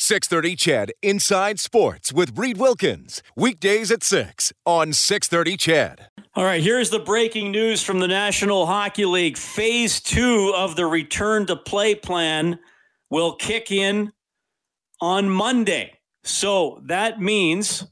630 CHED Inside Sports with Reed Wilkins. Weekdays at 6 on 630 CHED. All right, here's the breaking news from the National Hockey League. Phase two of the return to play plan will kick in on Monday. So that means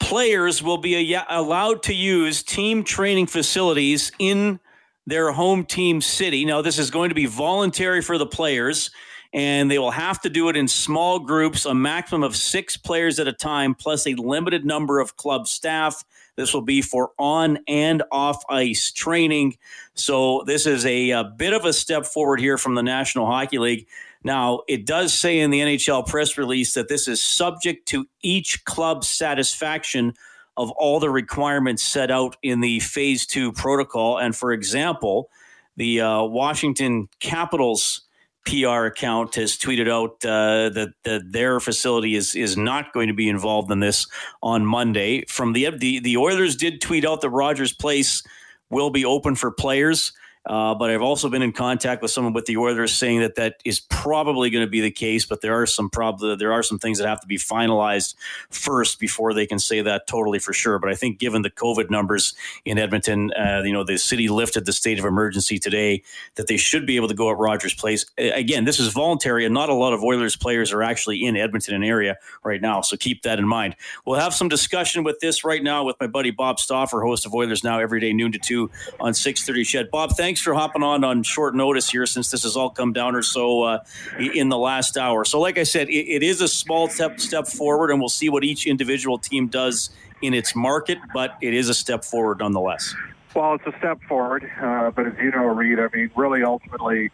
players will be allowed to use team training facilities in their home team city. Now, this is going to be voluntary for the players and they will have to do it in small groups, a maximum of six players at a time, plus a limited number of club staff. This will be for on and off ice training. So, this is a, a bit of a step forward here from the National Hockey League. Now, it does say in the NHL press release that this is subject to each club's satisfaction of all the requirements set out in the phase two protocol. And for example, the uh, Washington Capitals PR account has tweeted out uh, that, that their facility is is not going to be involved in this on Monday. From the the the Oilers did tweet out that Rogers Place will be open for players. Uh, but I've also been in contact with someone with the Oilers saying that that is probably going to be the case. But there are some prob- there are some things that have to be finalized first before they can say that totally for sure. But I think given the COVID numbers in Edmonton, uh, you know, the city lifted the state of emergency today, that they should be able to go at Rogers Place. Again, this is voluntary, and not a lot of Oilers players are actually in Edmonton and area right now. So keep that in mind. We'll have some discussion with this right now with my buddy Bob Stauffer, host of Oilers Now every day noon to two on six thirty. CHED. Bob, thanks thanks for hopping on on short notice here since this has all come down or so uh, in the last hour. So, like I said, it, it is a small step step forward, and we'll see what each individual team does in its market, but it is a step forward nonetheless. Well, it's a step forward, uh, but as you know, Reed, I mean, really, ultimately,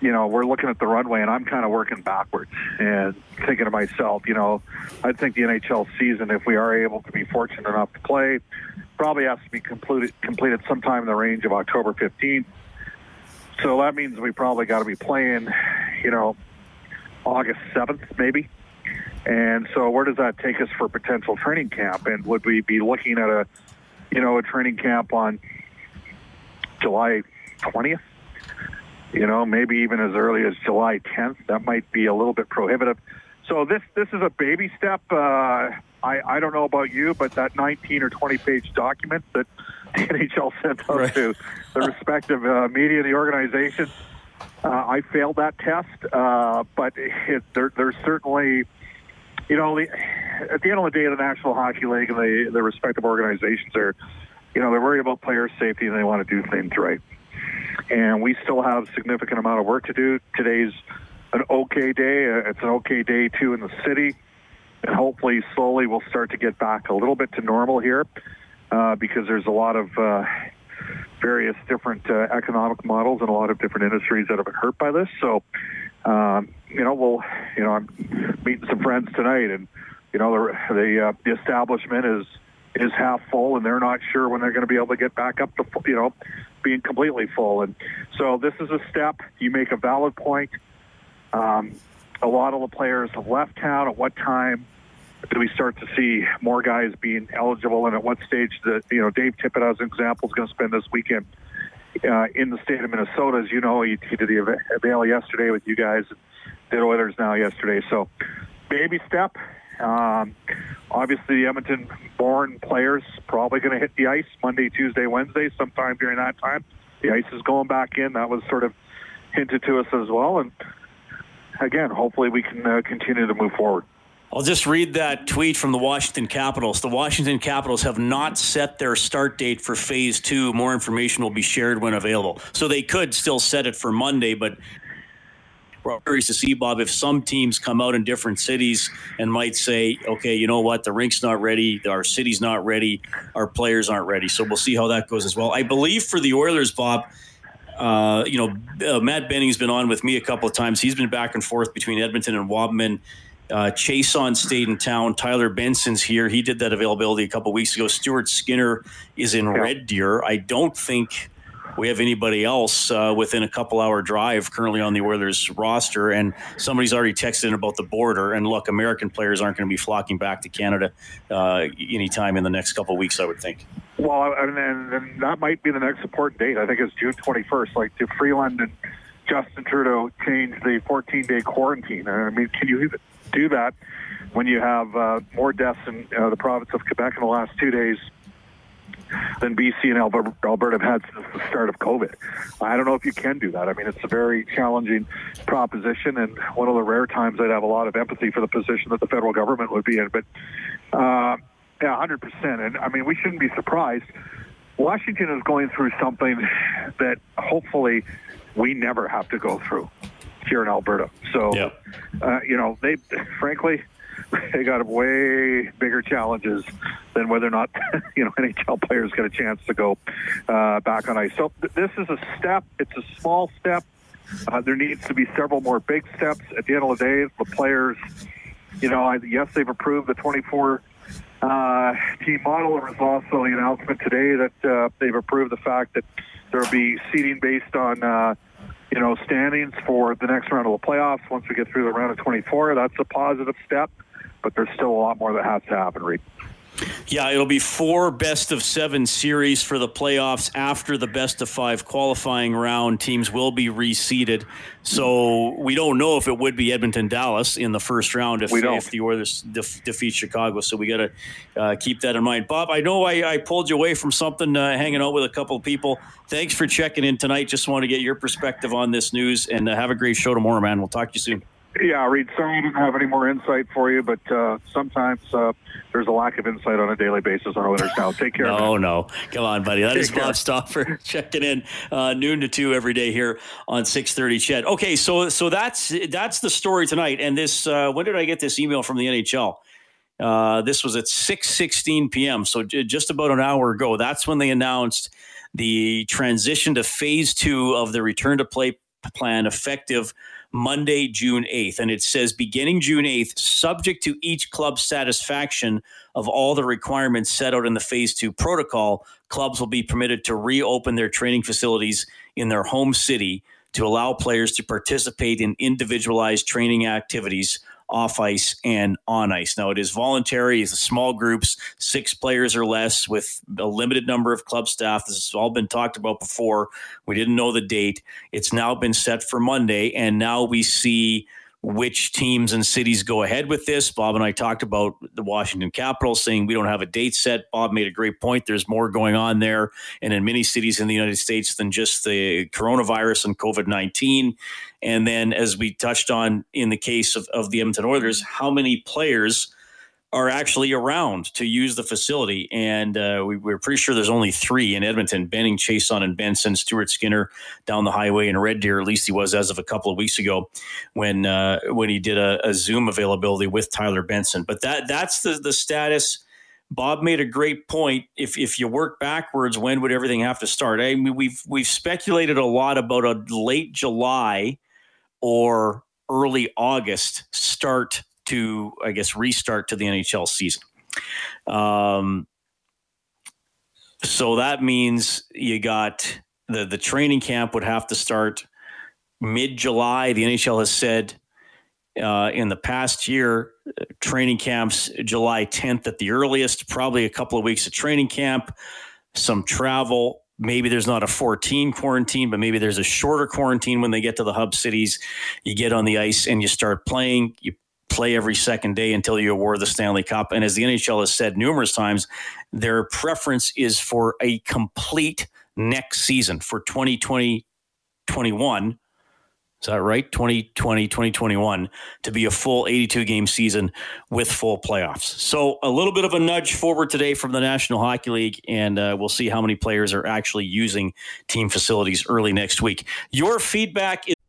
you know, we're looking at the runway, and I'm kind of working backwards and thinking to myself, you know, I think the NHL season, if we are able to be fortunate enough to play, probably has to be completed completed sometime in the range of October 15th. So that means we probably got to be playing, you know, August 7th maybe. And so where does that take us for potential training camp? And would we be looking at a, you know, a training camp on July 20th? You know, maybe even as early as July 10th. That might be a little bit prohibitive. So this this is a baby step. Uh, I, I don't know about you, but that 19 or 20 page document that the NHL sent out right. to the respective uh, media, the organization, uh, I failed that test. Uh, but it, there, there's certainly, you know, the, at the end of the day, the National Hockey League and the, the respective organizations are, you know, they're worried about player safety and they want to do things right. And we still have a significant amount of work to do. Today's an okay day. It's an okay day too in the city and hopefully slowly we'll start to get back a little bit to normal here uh, because there's a lot of uh, various different uh, economic models and a lot of different industries that have been hurt by this. So, um, you know, we'll, you know, I'm meeting some friends tonight, and you know, the the, uh, the establishment is is half full, and they're not sure when they're going to be able to get back up to, you know, being completely full. And so this is a step. You make a valid point. Um, a lot of the players have left town. At what time? Do we start to see more guys being eligible, and at what stage that you know Dave Tippett, as an example, is going to spend this weekend uh, in the state of Minnesota. As you know, he, he did the avail yesterday with you guys, did Oilers now yesterday. So, baby step. Um, obviously, the Edmonton-born players probably going to hit the ice Monday, Tuesday, Wednesday, sometime during that time. The ice is going back in. That was sort of hinted to us as well, and again, hopefully, we can uh, continue to move forward. I'll just read that tweet from the Washington Capitals. The Washington Capitals have not set their start date for phase two. More information will be shared when available. So they could still set it for Monday, but we're curious to see, Bob, if some teams come out in different cities and might say, okay, you know what, the rink's not ready, our city's not ready, our players aren't ready. So we'll see how that goes as well. I believe for the Oilers, Bob, uh, you know, uh, Matt Benning's been on with me a couple of times. He's been back and forth between Edmonton and Wabamun. Uh, on stayed in town. Tyler Benson's here. He did that availability a couple weeks ago. Stuart Skinner is in. Red Deer. I don't think we have anybody else uh, within a couple hour drive currently on the Oilers roster. And somebody's already texted in about the border. And look, American players aren't going to be flocking back to Canada uh, anytime in the next couple weeks, I would think. Well, and, and that might be the next important date. I think it's June 21st. Like, to Freeland and Justin Trudeau change the 14 day quarantine? I mean, can you even do that when you have uh, more deaths in uh, the province of Quebec in the last two days than BC and Alberta, Alberta have had since the start of COVID. I don't know if you can do that. I mean, it's a very challenging proposition, and one of the rare times I'd have a lot of empathy for the position that the federal government would be in. But uh, yeah, 100%. And I mean, we shouldn't be surprised. Washington is going through something that hopefully we never have to go through here in Alberta. So, yep. uh, you know, they frankly they got way bigger challenges than whether or not you know NHL players get a chance to go uh, back on ice. So th- this is a step. It's a small step. Uh, there needs to be several more big steps. At the end of the day, the players, you know, I, yes, they've approved the 24 uh, team model. There was also the announcement today that uh, they've approved the fact that there will be seating based on uh, you know, standings for the next round of the playoffs once we get through the round of 24. That's a positive step, but there's still a lot more that has to happen, Reed. Yeah, it'll be four best of seven series for the playoffs after the best of five qualifying round. Teams will be reseeded. So we don't know if it would be Edmonton Dallas in the first round if, if the Oilers def- defeat Chicago. So we got to uh, keep that in mind. Bob, I know I, I pulled you away from something, uh, hanging out with a couple of people. Thanks for checking in tonight. Just want to get your perspective on this news and uh, have a great show tomorrow, man. We'll talk to you soon. Yeah, Reed, sorry I didn't have any more insight for you, but uh, sometimes uh, there's a lack of insight on a daily basis on Oilers now. Take care. no, no. Come on, buddy. That Take is. Bob Stauffer checking in uh, noon to 2 every day here on 630 CHED. Okay, so so that's that's the story tonight. And this, uh, when did I get this email from the NHL? Uh, this was at 6.16 p.m., so just about an hour ago. That's when they announced the transition to phase two of the return to play plan effective – Monday, June 8th. And it says beginning June 8th, subject to each club's satisfaction of all the requirements set out in the phase two protocol, clubs will be permitted to reopen their training facilities in their home city to allow players to participate in individualized training activities off ice and on ice. Now, it is voluntary, it's small groups, six players or less, with a limited number of club staff. This has all been talked about before. We didn't know the date. It's now been set for Monday, and now we see which teams and cities go ahead with this. Bob and I talked about the Washington Capitals saying we don't have a date set. Bob made a great point. There's more going on there and in many cities in the United States than just the coronavirus and COVID 19. And then, as we touched on in the case of, of the Edmonton Oilers, how many players are actually around to use the facility. And uh, we, are pretty sure there's only three in Edmonton Benning, Chiasson, and Benson. Stuart Skinner down the highway in Red Deer, at least he was as of a couple of weeks ago when uh, when he did a, a, Zoom availability with Tyler Benson. But that that's the, the status. Bob made a great point. If if you work backwards, when would everything have to start? I mean, we've we've speculated a lot about a late July or early August start to, I guess, restart to the NHL season. Um, so that means you got the the training camp would have to start mid July. The NHL has said uh, in the past year, training camps July 10th at the earliest. Probably a couple of weeks of training camp, some travel. Maybe there's not a 14 quarantine, but maybe there's a shorter quarantine when they get to the hub cities. You get on the ice and you start playing. You play every second day until you award the Stanley Cup. And as the NHL has said numerous times, their preference is for a complete next season for 2020 21. Is that right? 2020, 2021 to be a full 82 game season with full playoffs. So a little bit of a nudge forward today from the National Hockey League, and uh, we'll see how many players are actually using team facilities early next week. Your feedback is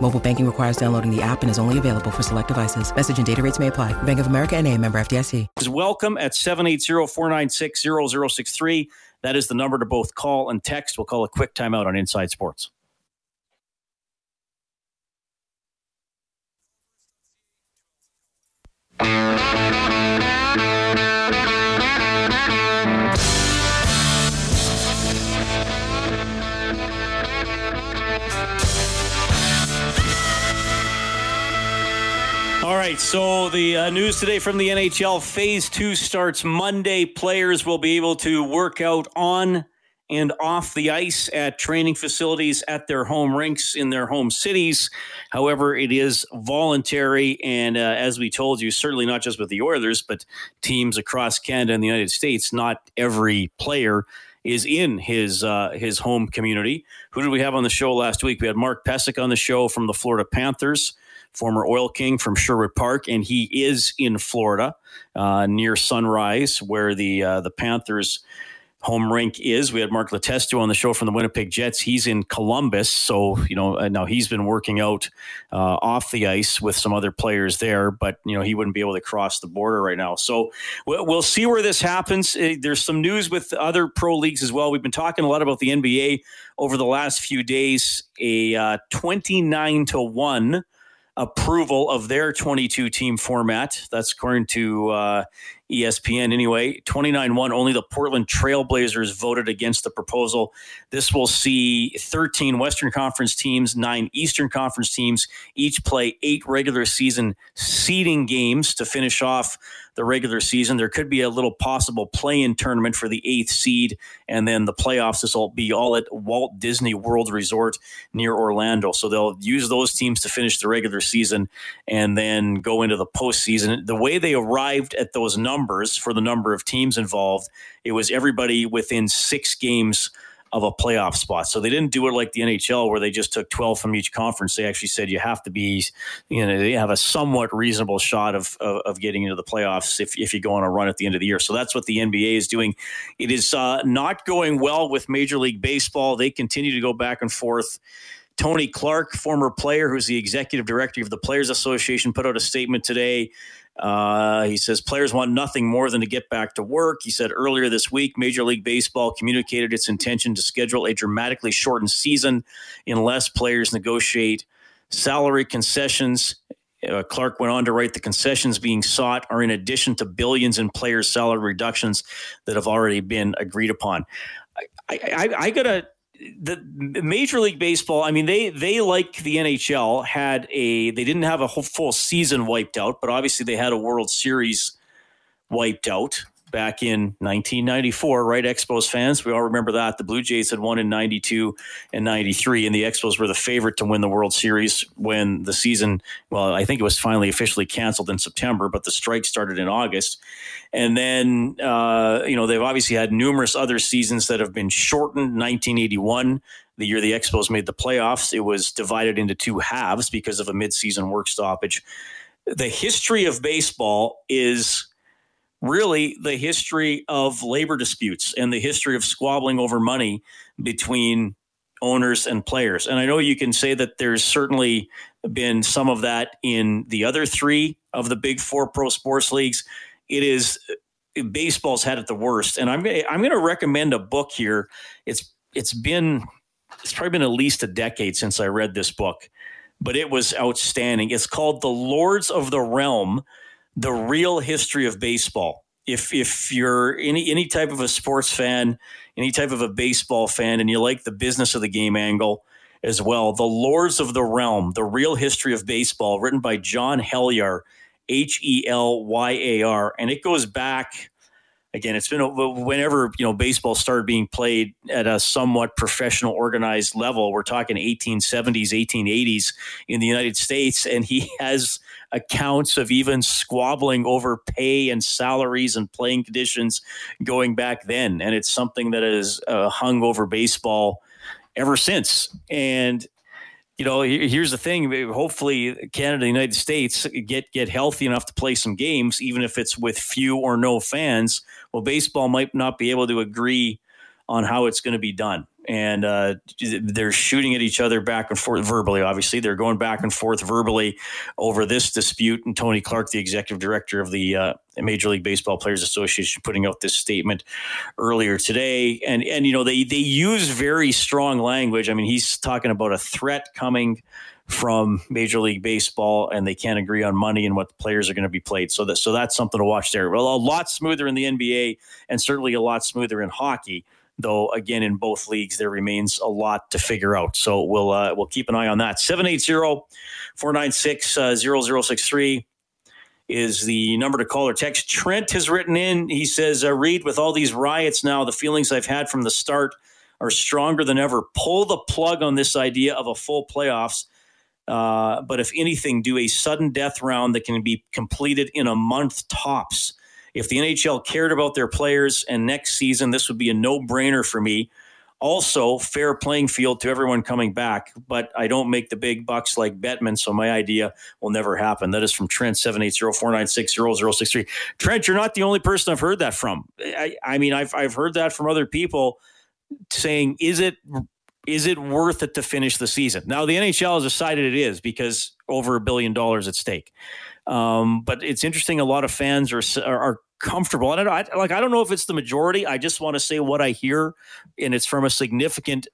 Mobile banking requires downloading the app and is only available for select devices. Message and data rates may apply. Bank of America and a member FDIC. Welcome at 780-496-0063. That is the number to both call and text. We'll call a quick timeout on Inside Sports. All right, so the uh, news today from the NHL Phase 2 starts Monday. Players will be able to work out on and off the ice at training facilities at their home rinks in their home cities. However, it is voluntary. And uh, as we told you, certainly not just with the Oilers, but teams across Canada and the United States, not every player is in his uh, his home community. Who did we have on the show last week? We had Mark Pysyk on the show from the Florida Panthers former Oil King from Sherwood Park, and he is in Florida uh, near Sunrise, where the uh, the Panthers home rink is. We had Mark Letestu on the show from the Winnipeg Jets. He's in Columbus, so you know uh, now he's been working out uh, off the ice with some other players there, but you know he wouldn't be able to cross the border right now. So we'll see where this happens. Uh, there's some news with other pro leagues as well. We've been talking a lot about the NBA over the last few days. A uh, 29 to one approval of their 22 team format. That's according to uh, ESPN anyway. 29 1, only the Portland Trailblazers voted against the proposal. This will see 13 Western Conference teams, nine Eastern Conference teams, each play eight regular season seeding games to finish off the regular season. There could be a little possible play in tournament for the eighth seed, and then the playoffs. This will be all at Walt Disney World Resort near Orlando. So they'll use those teams to finish the regular season and then go into the postseason. The way they arrived at those numbers for the number of teams involved, it was everybody within six games of a playoff spot. So they didn't do it like the NHL where they just took 12 from each conference. They actually said you have to be, you know, they have a somewhat reasonable shot of, of, of, getting into the playoffs if, if you go on a run at the end of the year. So that's what the NBA is doing. It is uh, not going well with Major League Baseball. They continue to go back and forth. Tony Clark, former player who's the executive director of the Players Association, put out a statement today uh, he says players want nothing more than to get back to work. He said earlier this week, Major League Baseball communicated its intention to schedule a dramatically shortened season unless players negotiate salary concessions. Uh, Clark went on to write the concessions being sought are in addition to billions in players' salary reductions that have already been agreed upon. I, I, I gotta the Major League Baseball, I mean, they they like the NHL had a they didn't have a whole full season wiped out, but obviously they had a World Series wiped out back in 1994, right? Expos fans, we all remember that. The Blue Jays had won in 92 and 93, and the Expos were the favorite to win the World Series when the season, well, I think it was finally officially canceled in September, but the strike started in August. And then, uh, you know, they've obviously had numerous other seasons that have been shortened. 1981, the year the Expos made the playoffs, it was divided into two halves because of a midseason work stoppage. The history of baseball is really the history of labor disputes and the history of squabbling over money between owners and players. And I know you can say that there's certainly been some of that in the other three of the big four pro sports leagues. It is baseball's had it the worst. And I'm gonna, I'm going to recommend a book here. It's it's been it's probably been at least a decade since I read this book, but it was outstanding. It's called The Lords of the Realm the real history of baseball. If if you're any any type of a sports fan, any type of a baseball fan, and you like the business of the game angle as well, the Lords of the Realm, the real history of baseball, written by John Helyar, H E L Y A R, and it goes back again, it's been whenever you know baseball started being played at a somewhat professional, organized level. We're talking 1870s, 1880s in the United States, and he has accounts of even squabbling over pay and salaries and playing conditions going back then, and it's something that has uh, hung over baseball ever since. And you know, here's the thing. Hopefully, Canada, the United States get get healthy enough to play some games, even if it's with few or no fans. Well, baseball might not be able to agree on how it's going to be done and uh, they're shooting at each other back and forth verbally. Obviously, they're going back and forth verbally over this dispute. And Tony Clark, the executive director of the uh, Major League Baseball Players Association, putting out this statement earlier today. And and you know they they use very strong language. I mean, he's talking about a threat coming from Major League Baseball, and they can't agree on money and what the players are going to be played. So that so that's something to watch there. Well, a lot smoother in the NBA, and certainly a lot smoother in hockey though again in both leagues there remains a lot to figure out. So we'll uh, we'll keep an eye on that. 780-496-0063 is the number to call or text. Trent has written in. He says uh, Reed with all these riots now the feelings i've had from the start are stronger than ever. Pull the plug on this idea of a full playoffs uh, but if anything do a sudden death round that can be completed in a month tops if the NHL cared about their players and next season, this would be a no brainer for me. Also, fair playing field to everyone coming back, but I don't make the big bucks like Bettman, so my idea will never happen. That is from Trent, 780-496-0063. Trent, you're not the only person I've heard that from. I, I mean, I've, I've heard that from other people saying, is it is it worth it to finish the season? Now, the NHL has decided it is because over a billion dollars at stake. Um, but it's interesting. A lot of fans are are, comfortable. And I, I, like I don't know if it's the majority. I just want to say what I hear, and it's from a significant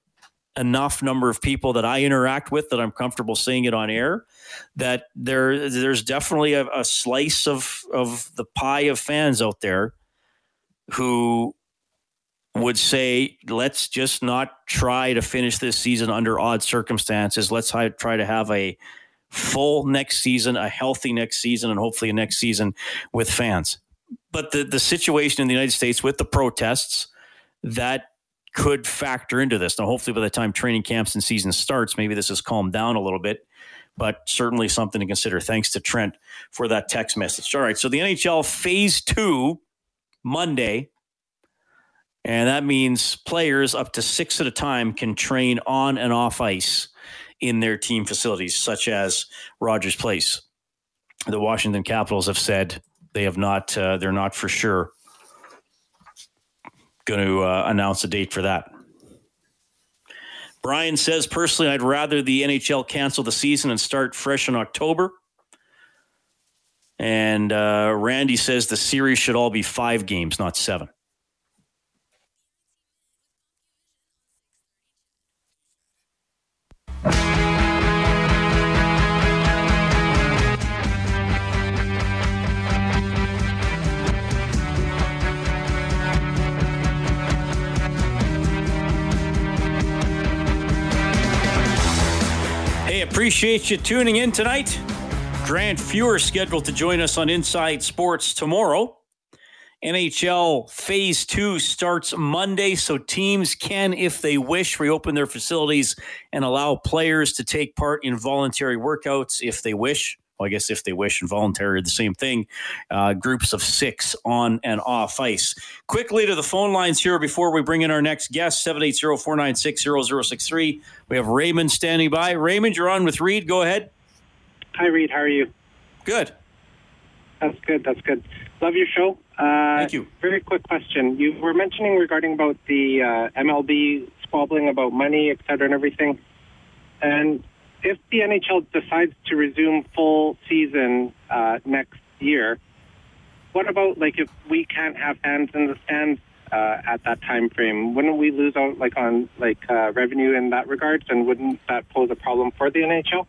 enough number of people that I interact with that I'm comfortable saying it on air. That there there's definitely a, a slice of of the pie of fans out there who would say, let's just not try to finish this season under odd circumstances. Let's try to have a full next season, a healthy next season, and hopefully a next season with fans but the the situation in the United States with the protests that could factor into this. Now, hopefully, by the time training camps and season starts, maybe this has calmed down a little bit. But certainly something to consider. Thanks to Trent for that text message. All right, so the NHL Phase Two Monday, and that means players up to six at a time can train on and off ice in their team facilities, such as Rogers Place. The Washington Capitals have said they have not. Uh, they're not for sure going to uh, announce a date for that. Brian says, personally, I'd rather the NHL cancel the season and start fresh in October. And uh, Randy says the series should all be five games, not seven. Appreciate you tuning in tonight. Grant Fuhr scheduled to join us on Inside Sports tomorrow. NHL Phase 2 starts Monday, so teams can, if they wish, reopen their facilities and allow players to take part in voluntary workouts if they wish well, I guess if they wish, involuntary, the same thing. Uh, groups of six on and off ice. Quickly to the phone lines here before we bring in our next guest 780 496 0063. We have Raymond standing by. Raymond, you're on with Reed. Go ahead. Hi, Reed. How are you? Good. That's good. That's good. Love your show. Uh, Thank you. Very quick question. You were mentioning regarding about the uh, MLB squabbling about money, et cetera, and everything. And if the NHL decides to resume full season uh, next year, what about like if we can't have fans in the stands uh, at that time frame? Wouldn't we lose out like on like uh, revenue in that regards, and wouldn't that pose a problem for the NHL?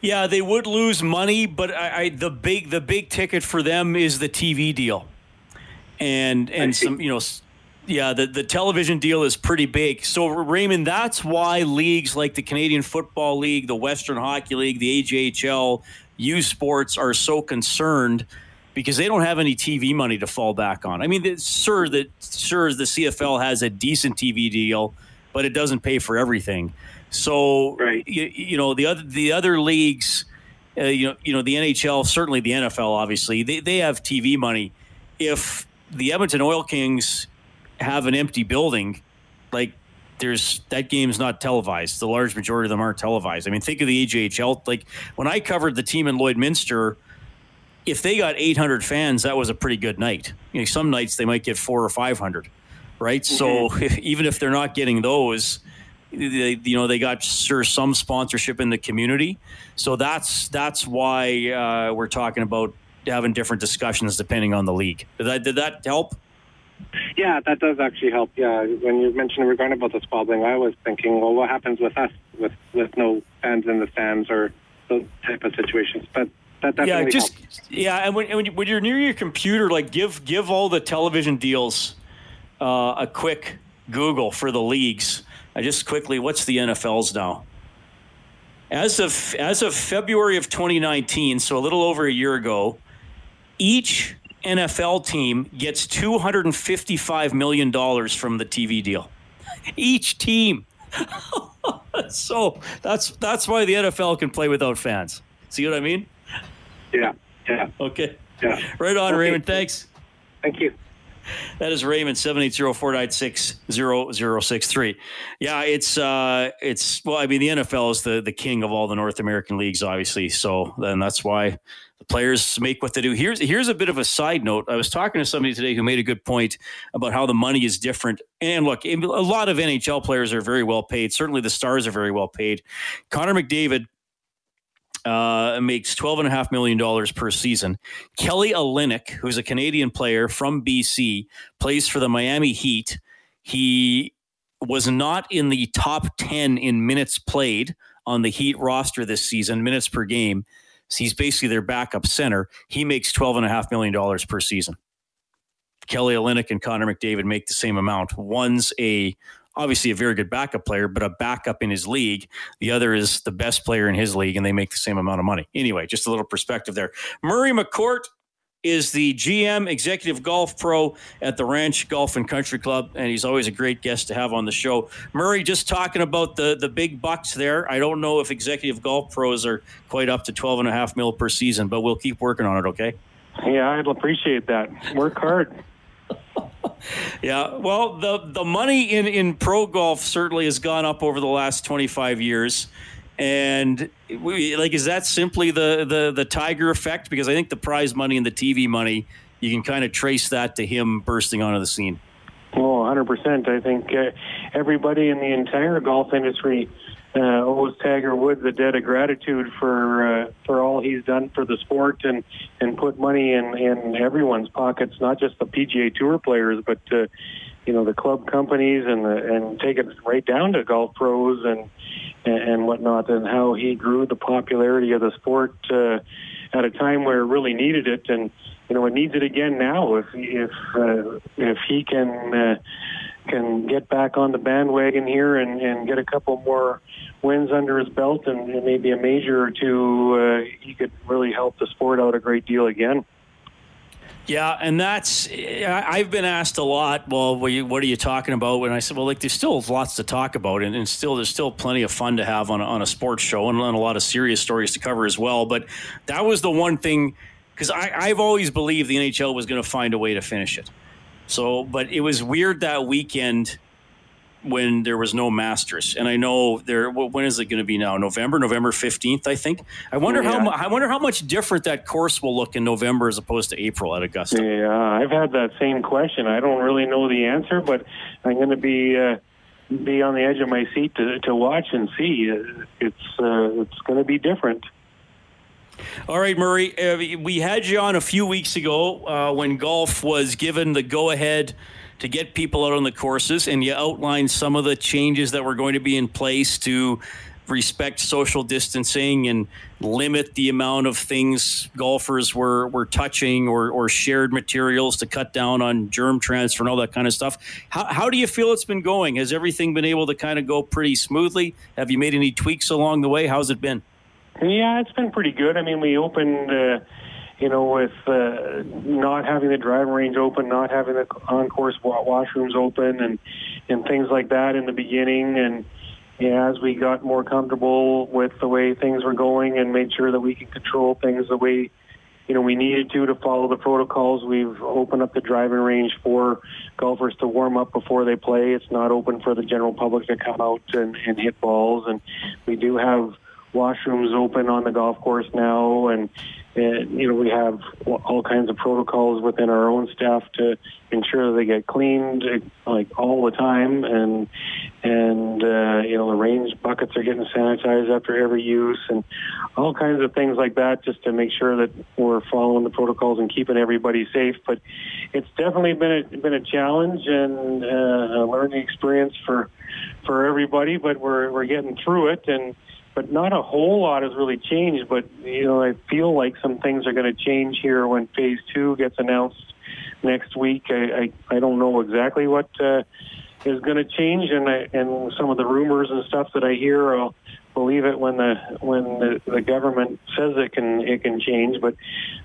Yeah, they would lose money, but I, I, the big the big ticket for them is the TV deal, and and some you know yeah, the, the television deal is pretty big. So, Raymond, that's why leagues like the Canadian Football League, the Western Hockey League, the AJHL, U Sports are so concerned because they don't have any TV money to fall back on. I mean, sure, that sure the CFL has a decent TV deal, but it doesn't pay for everything. So, right. you, you know, the other the other leagues, uh, you know, you know, the NHL, certainly the NFL, obviously, they they have TV money. If the Edmonton Oil Kings have an empty building, like there's that game's not televised. The large majority of them aren't televised. I mean, think of the AJHL. Like when I covered the team in Lloydminster, if they got 800 fans, that was a pretty good night. You know, some nights they might get four or 500, right? Mm-hmm. So if, even if they're not getting those, they, you know, they got sure some sponsorship in the community. So that's that's why uh, we're talking about having different discussions depending on the league. Did that did that help? Yeah, that does actually help. Yeah, when you mentioned regarding about the squabbling, I was thinking, well, what happens with us with with no fans in the stands or those type of situations? But that definitely yeah, just helps. yeah, and when, when, you, when you're near your computer, like give give all the television deals uh, a quick Google for the leagues. I just quickly, what's the NFL's now? As of as of February of 2019, so a little over a year ago, each NFL team gets $255 million from the TV deal. Each team. so that's that's why the NFL can play without fans. See what I mean? Yeah. Yeah. Okay. Yeah. Right on, okay. Raymond. Thanks. Thank you. That is Raymond seven eight zero four nine six zero zero six three. Yeah, it's uh, it's well, I mean, the NFL is the the king of all the North American leagues, obviously. So then that's why the players make what they do. Here's here's a bit of a side note. I was talking to somebody today who made a good point about how the money is different. And look, a lot of NHL players are very well paid. Certainly, the stars are very well paid. Connor McDavid uh, makes $12.5 million per season. Kelly Olynyk, who's a Canadian player from BC, plays for the Miami Heat. He was not in the top 10 in minutes played on the Heat roster this season, minutes per game. He's basically their backup center. He makes $12.5 million per season. Kelly Olynyk and Connor McDavid make the same amount. One's a obviously a very good backup player, but a backup in his league. The other is the best player in his league, and they make the same amount of money. Anyway, just a little perspective there. Murray McCourt is the GM, executive golf pro at the Ranch Golf and Country Club, and he's always a great guest to have on the show. Murray, just talking about the the big bucks there. I don't know if executive golf pros are quite up to twelve and a half mil per season, but we'll keep working on it. Okay. Yeah, I'd appreciate that. Work hard. yeah, well, the the money in in pro golf certainly has gone up over the last 25 years. And we, like, is that simply the, the the Tiger effect? Because I think the prize money and the TV money, you can kind of trace that to him bursting onto the scene. Well, 100%. I think uh, everybody in the entire golf industry uh, owes Tiger Woods a debt of gratitude for uh, for all he's done for the sport and and put money in in everyone's pockets, not just the PGA Tour players, but uh, you know the club companies and the, and take it right down to golf pros and and whatnot, and how he grew the popularity of the sport uh, at a time where it really needed it, and you know it needs it again now. If if uh, if he can. Uh, can get back on the bandwagon here and, and get a couple more wins under his belt and, and maybe a major or two, uh, he could really help the sport out a great deal again. Yeah, and that's I've been asked a lot. Well, what are you, what are you talking about? And I said, well, like there's still lots to talk about, and, and still there's still plenty of fun to have on a, on a sports show, and, and a lot of serious stories to cover as well. But that was the one thing because I've always believed the NHL was going to find a way to finish it. So, but it was weird that weekend when there was no Masters, and I know there. When is it going to be now? November, November fifteenth, I think. I wonder yeah. how. I wonder how much different that course will look in November as opposed to April at Augusta. Yeah, I've had that same question. I don't really know the answer, but I'm going to be. Uh, be on the edge of my seat to, to watch and see. It's uh, it's going to be different. All right, Murray. Uh, we had you on a few weeks ago uh, when golf was given the go ahead to get people out on the courses, and you outlined some of the changes that were going to be in place to respect social distancing and limit the amount of things golfers were, were touching or, or shared materials to cut down on germ transfer and all that kind of stuff. How, how do you feel it's been going? Has everything been able to kind of go pretty smoothly? Have you made any tweaks along the way? How's it been? Yeah, it's been pretty good. I mean, we opened, uh, you know, with uh, not having the driving range open, not having the on-course washrooms open, and and things like that in the beginning. And yeah, as we got more comfortable with the way things were going, and made sure that we could control things the way you know, we needed to to follow the protocols. We've opened up the driving range for golfers to warm up before they play. It's not open for the general public to come out and, and hit balls. And we do have washrooms open on the golf course now, and, and you know we have all kinds of protocols within our own staff to ensure that they get cleaned like all the time, and and uh, you know the range buckets are getting sanitized after every use, and all kinds of things like that, just to make sure that we're following the protocols and keeping everybody safe. But it's definitely been a been a challenge and uh, a learning experience for for everybody, but we're we're getting through it and but not a whole lot has really changed. But you know, I feel like some things are going to change here when Phase Two gets announced next week. I I, I don't know exactly what uh, is going to change, and I, and some of the rumors and stuff that I hear, I'll believe it when the when the, the government says it can it can change. But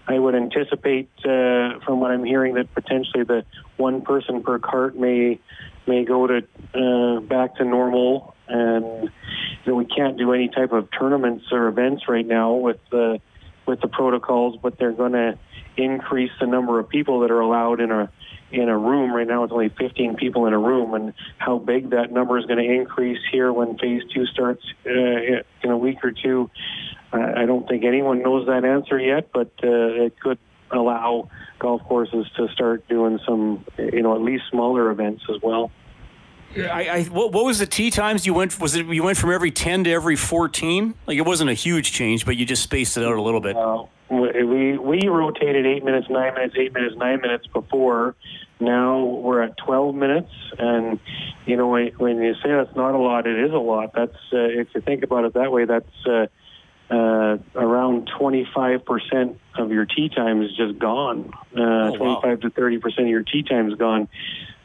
I would anticipate, uh, from what I'm hearing, that potentially the one person per cart may may go to uh, back to normal and you know, we can't do any type of tournaments or events right now with the with the protocols, but they're going to increase the number of people that are allowed in a in a room. Right now, it's only 15 people in a room, and how big that number is going to increase here when Phase Two starts uh, in a week or two, I don't think anyone knows that answer yet, but uh, it could allow golf courses to start doing some, you know, at least smaller events as well. I, I what, what, was the tee times you went? Was it you went from every ten to every fourteen? Like it wasn't a huge change, but you just spaced it out a little bit. Uh, we we rotated eight minutes, nine minutes, eight minutes, nine minutes before. Now we're at twelve minutes, and you know when, you say that's not a lot, it is a lot. That's uh, if you think about it that way, that's uh, uh, around twenty five percent of your tee time is just gone. Uh, oh, wow. Twenty five to thirty percent of your tee time is gone.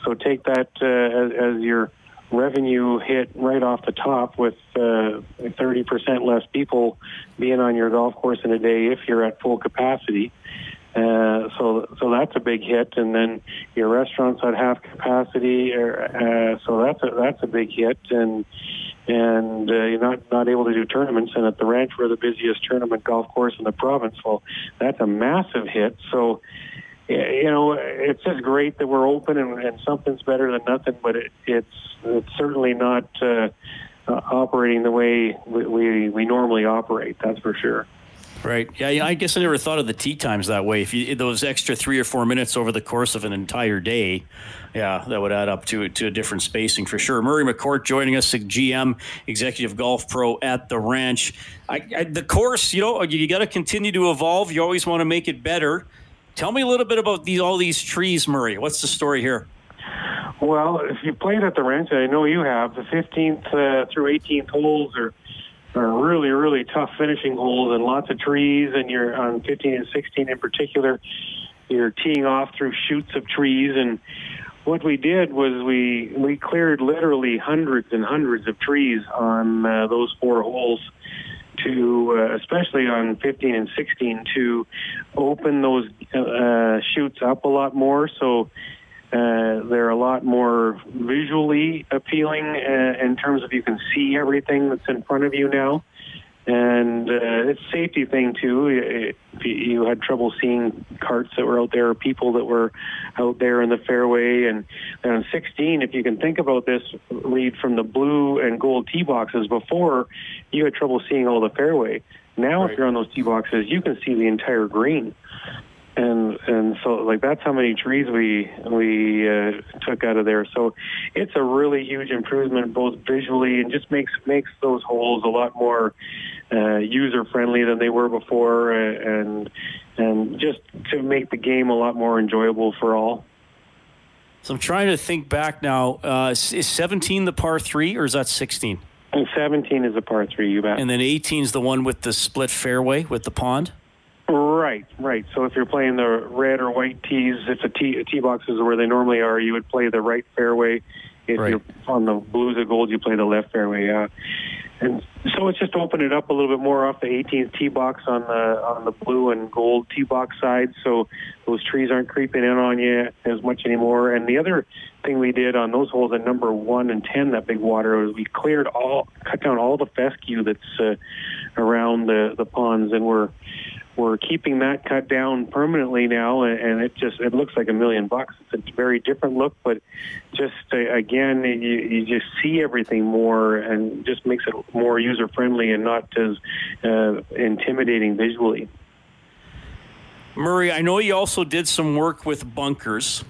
So take that uh, as, as your revenue hit right off the top with uh, 30% less people being on your golf course in a day if you're at full capacity. Uh, so so that's a big hit, and then your restaurants at half capacity, or, uh, so that's a that's a big hit, and and uh, you're not not able to do tournaments. And at the ranch, we're the busiest tournament golf course in the province. Well, that's a massive hit. So you know, it's just great that we're open and, and something's better than nothing, but it, it's it's certainly not uh, uh, operating the way we, we, normally operate. That's for sure. Right. Yeah. I guess I never thought of the tee times that way. If you those extra three or four minutes over the course of an entire day, yeah, that would add up to to a different spacing for sure. Murray McCourt joining us, GM, executive golf pro at the ranch. I, I, the course, you know, you got to continue to evolve. You always want to make it better. Tell me a little bit about these all these trees, Murray. What's the story here? Well, if you played at the ranch, I know you have, the 15th uh, through 18th holes are are really, really tough finishing holes and lots of trees. And you're on 15 and 16 in particular, you're teeing off through chutes of trees. And what we did was we we cleared literally hundreds and hundreds of trees on uh, those four holes to, uh, especially on 15 and 16, to open those uh, chutes up a lot more. So uh, they're a lot more visually appealing uh, in terms of you can see everything that's in front of you now and uh, it's a safety thing too. If you had trouble seeing carts that were out there, or people that were out there in the fairway, and then on 16, if you can think about this, Reed from the blue and gold tee boxes. Before, you had trouble seeing all the fairway. Now, right. if you're on those tee boxes, you can see the entire green and and so like that's how many trees we we uh, took out of there. So it's a really huge improvement both visually and just makes makes those holes a lot more uh, user friendly than they were before, uh, and and just to make the game a lot more enjoyable for all. So I'm trying to think back now. Uh, is 17 the par three or is that 16? And 17 is the par three, you bet. And then 18 is the one with the split fairway with the pond. Right, right. So if you're playing the red or white tees, if the tee, tee boxes are where they normally are, you would play the right fairway. If right. you're on the blues or golds, you play the left fairway. Yeah. And so it's just opened it up a little bit more off the 18th tee box on the on the blue and gold tee box side, so those trees aren't creeping in on you as much anymore. And the other thing we did on those holes at number one and ten, that big water, was we cleared all, cut down all the fescue that's uh, around the the ponds, and we're we're keeping that cut down permanently now, and it just it looks like a million bucks. It's a very different look, but just uh, again, you, you just see everything more, and just makes it more user friendly and not as uh, intimidating visually. Murray, I know you also did some work with bunkers.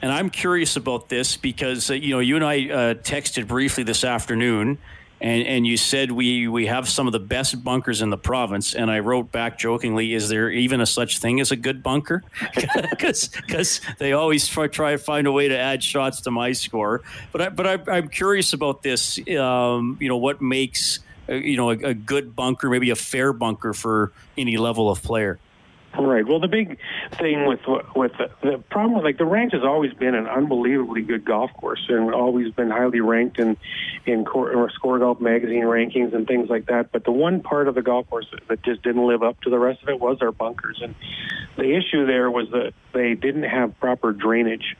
And I'm curious about this because uh, you know you and I uh, texted briefly this afternoon, and, and you said we, we have some of the best bunkers in the province. And I wrote back jokingly, is there even a such thing as a good bunker? Because because they always try, try to find a way to add shots to my score. But I, but I, am curious about this. Um, you know, what makes uh, you know a, a good bunker, maybe a fair bunker for any level of player. Right. Well, the big thing with with the, the problem, like the ranch, has always been an unbelievably good golf course, and always been highly ranked in in core, Score Golf magazine rankings and things like that. But the one part of the golf course that just didn't live up to the rest of it was our bunkers, and the issue there was that they didn't have proper drainage,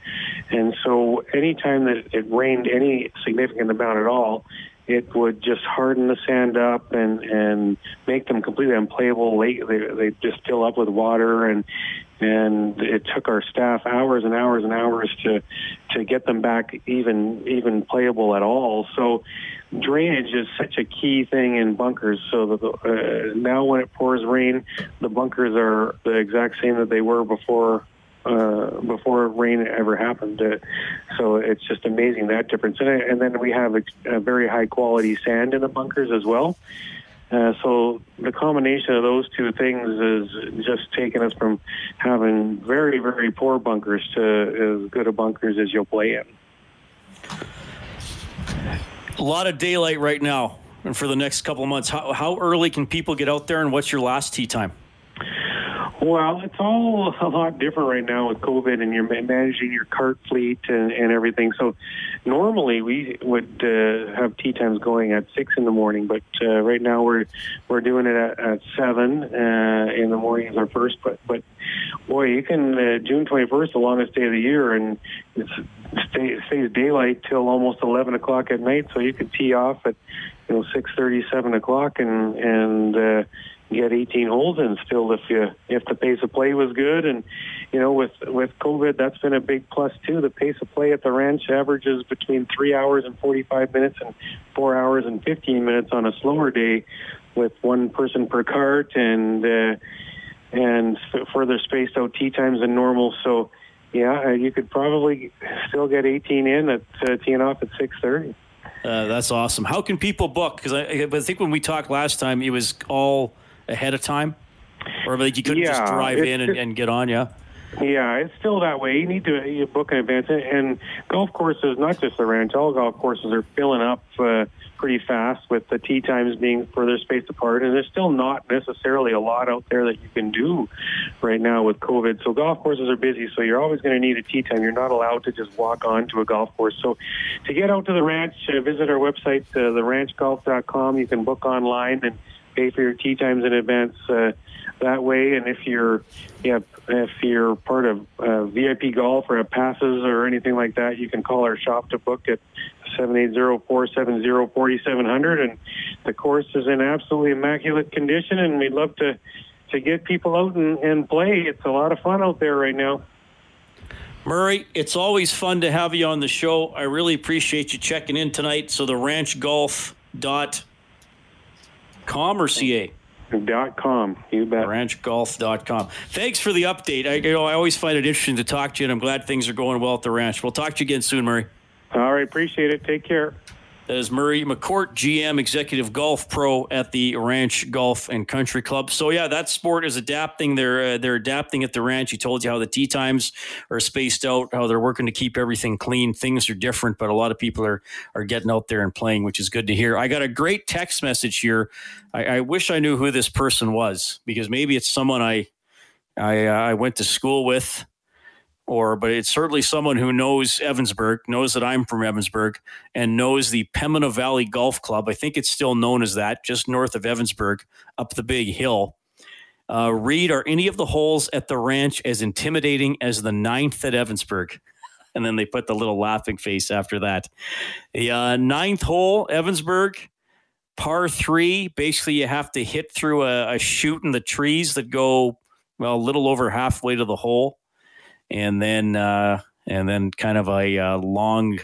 and so anytime that it rained any significant amount at all, it would just harden the sand up and and make them completely unplayable. Late, they, they just fill up with water and and it took our staff hours and hours and hours to to get them back even even playable at all. So drainage is such a key thing in bunkers. So the, uh, now when it pours rain, the bunkers are the exact same that they were before uh, before rain ever happened. Uh, so it's just amazing that difference. And, and then we have a, a, very high quality sand in the bunkers as well. Uh, so the combination of those two things is just taking us from having very, very poor bunkers to as good a bunkers as you'll play in. A lot of daylight right now, and for the next couple of months. How, how early can people get out there, and what's your last tee time? Well, it's all a lot different right now with COVID, and you're managing your cart fleet and, and everything. So, normally we would uh, have tee times going at six in the morning, but uh, right now we're we're doing it at, at seven uh, in the morning as our first. But but boy, you can uh, June twenty first, the longest day of the year, and it's stay, stays daylight till almost eleven o'clock at night. So you could tee off at you know six thirty, seven o'clock, and and uh, get 18 holes in still if you if the pace of play was good and you know with with covid that's been a big plus too the pace of play at the ranch averages between 3 hours and 45 minutes and 4 hours and 15 minutes on a slower day with one person per cart and uh, and further spaced out tee times than normal so yeah uh, you could probably still get 18 in at uh, teeing off at 6:30 uh, that's awesome. How can people book? Because I, I think when we talked last time, it was all ahead of time, or like you couldn't yeah, just drive in and, and, get on. Yeah. Yeah, it's still that way. You need to you book in advance. And golf courses, not just the ranch, all golf courses are filling up uh, pretty fast with the tee times being further spaced apart. And there's still not necessarily a lot out there that you can do right now with COVID. So golf courses are busy. So you're always going to need a tee time. You're not allowed to just walk on to a golf course. So to get out to the ranch, uh, visit our website, uh, theranchgolf.com. You can book online and pay for your tee times in advance uh, that way. And if you're yeah, if you're part of uh, VIP golf or have passes or anything like that, you can call our shop to book at 780-470-4700. And the course is in absolutely immaculate condition, and we'd love to to get people out and, and play. It's a lot of fun out there right now. Murray, it's always fun to have you on the show. I really appreciate you checking in tonight. So the ranch golf dot com or ca Dot com, you bet. Ranchgolf.com. Thanks for the update. I, you know, I always find it interesting to talk to you, and I'm glad things are going well at the ranch. We'll talk to you again soon, Murray. All right, appreciate it. Take care. That is Murray McCourt, GM, Executive Golf Pro at the Ranch Golf and Country Club. So yeah, that sport is adapting. They're uh, they're adapting at the ranch. He told you how the tee times are spaced out, how they're working to keep everything clean. Things are different, but a lot of people are are getting out there and playing, which is good to hear. I got a great text message here. I, I wish I knew who this person was because maybe it's someone I I, uh, I went to school with or but it's certainly someone who knows Evansburg, knows that I'm from Evansburg, and knows the Pembina Valley Golf Club. I think it's still known as that, just north of Evansburg, up the big hill. Uh, Reed, are any of the holes at the ranch as intimidating as the ninth at Evansburg? And then they put the little laughing face after that. The uh, ninth hole, Evansburg, par three. Basically, you have to hit through a, a chute in the trees that go well a little over halfway to the hole, and then uh, and then kind of a uh, long.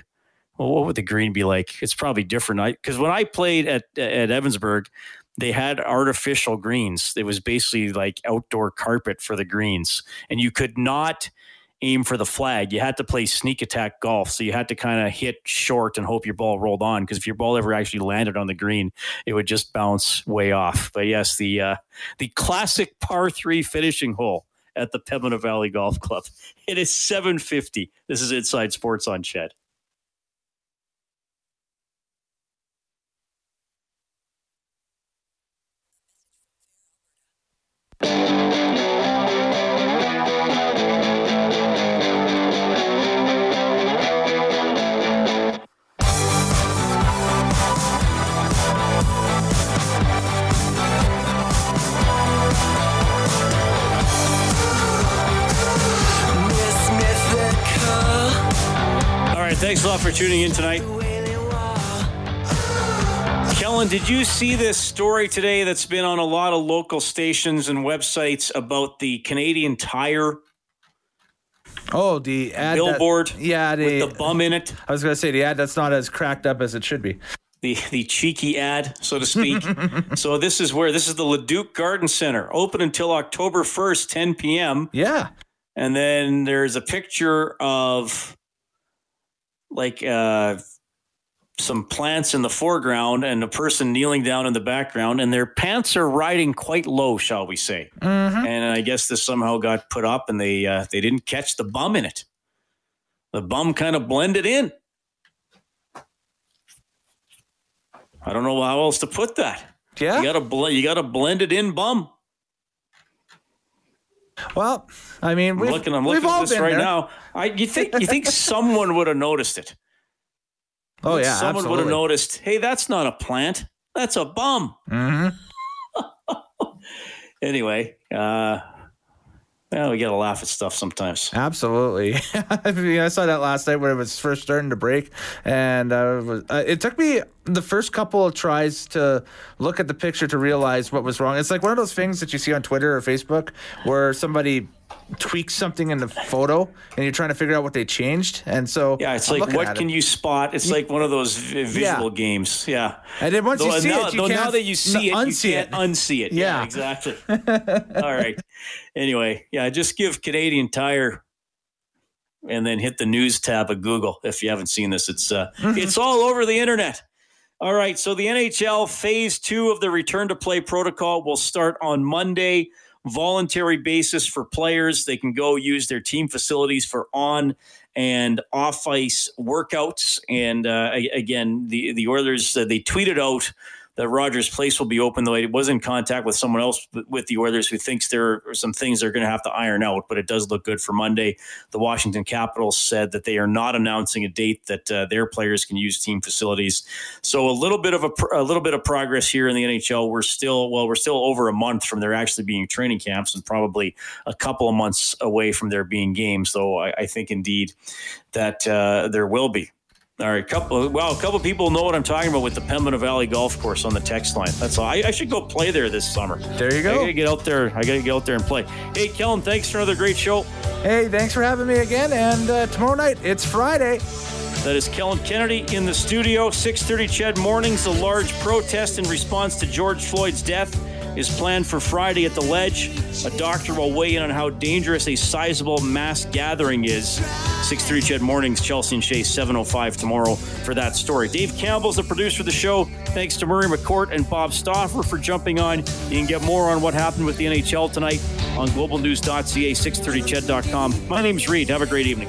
Well, what would the green be like? It's probably different. I Because when I played at at Evansburg, they had artificial greens. It was basically like outdoor carpet for the greens, and you could not aim for the flag. You had to play sneak attack golf, so you had to kind of hit short and hope your ball rolled on. Because if your ball ever actually landed on the green, it would just bounce way off. But yes, the uh, the classic par three finishing hole at the Pembina Valley Golf Club. It is seven fifty. This is Inside Sports on CHED. Thanks a lot for tuning in tonight. Kellen, did you see this story today that's been on a lot of local stations and websites about the Canadian Tire? Oh, the ad billboard. That, yeah, the, with the bum in it. I was going to say the ad that's not as cracked up as it should be. The the cheeky ad, so to speak. so this is where this is the Leduc Garden Center, open until October first, 10 p.m. Yeah, and then there's a picture of like uh, some plants in the foreground and a person kneeling down in the background, and their pants are riding quite low, shall we say? Mm-hmm. And I guess this somehow got put up, and they uh, they didn't catch the bum in it. The bum kind of blended in. I don't know how else to put that. Yeah, you got to bl- you got to blend it in bum. Well, I mean, we've, I'm looking, I'm looking at this right there. now. I, you think you think someone would have noticed it? Oh yeah, someone absolutely. would have noticed. Hey, that's not a plant. That's a bum. Mm-hmm. anyway, uh, well, we got to laugh at stuff sometimes. Absolutely. I, mean, I saw that last night when it was first starting to break, and uh, it, was, uh, it took me the first couple of tries to look at the picture to realize what was wrong. It's like one of those things that you see on Twitter or Facebook where somebody tweaks something in the photo and you're trying to figure out what they changed. And so yeah, it's I'm like what can it. you spot? It's like one of those visual yeah. games. Yeah, and then once though, you see now, it, you now that you see it, unsee you can't it. unsee it. Yeah, yeah exactly. All right. Anyway, yeah, just give Canadian Tire and then hit the news tab of Google if you haven't seen this. It's uh, mm-hmm. it's all over the internet. All right, so the NHL phase two of the return to play protocol will start on Monday voluntary basis for players. They can go use their team facilities for on and off ice workouts. And uh, again, the the Oilers uh, they tweeted out that Rogers Place will be open, though I was in contact with someone else with the Oilers who thinks there are some things they're going to have to iron out, but it does look good for Monday. The Washington Capitals said that they are not announcing a date that uh, their players can use team facilities. So a little bit of a, a little bit of progress here in the NHL. We're still well, we're still over a month from there actually being training camps, and probably a couple of months away from there being games. Though I, I think indeed that uh, there will be. All right, couple. Well, a couple people know what I'm talking about with the Pembina Valley Golf Course on the text line. That's all. I, I should go play there this summer. There you go. I gotta get out there. I gotta get out there and play. Hey, Kellen, thanks for another great show. Hey, thanks for having me again. And uh, tomorrow night, it's Friday. That is Kellen Kennedy in the studio. 6:30 CHED mornings. A large protest in response to George Floyd's death is planned for Friday at the Ledge. A doctor will weigh in on how dangerous a sizable mass gathering is. 6.3 CHED Mornings, Chelsea and Shea, 7.05 tomorrow for that story. Dave Campbell's the producer of the show. Thanks to Murray McCourt and Bob Stauffer for jumping on. You can get more on what happened with the NHL tonight on globalnews.ca, 630ched.com. My name's Reed. Have a great evening.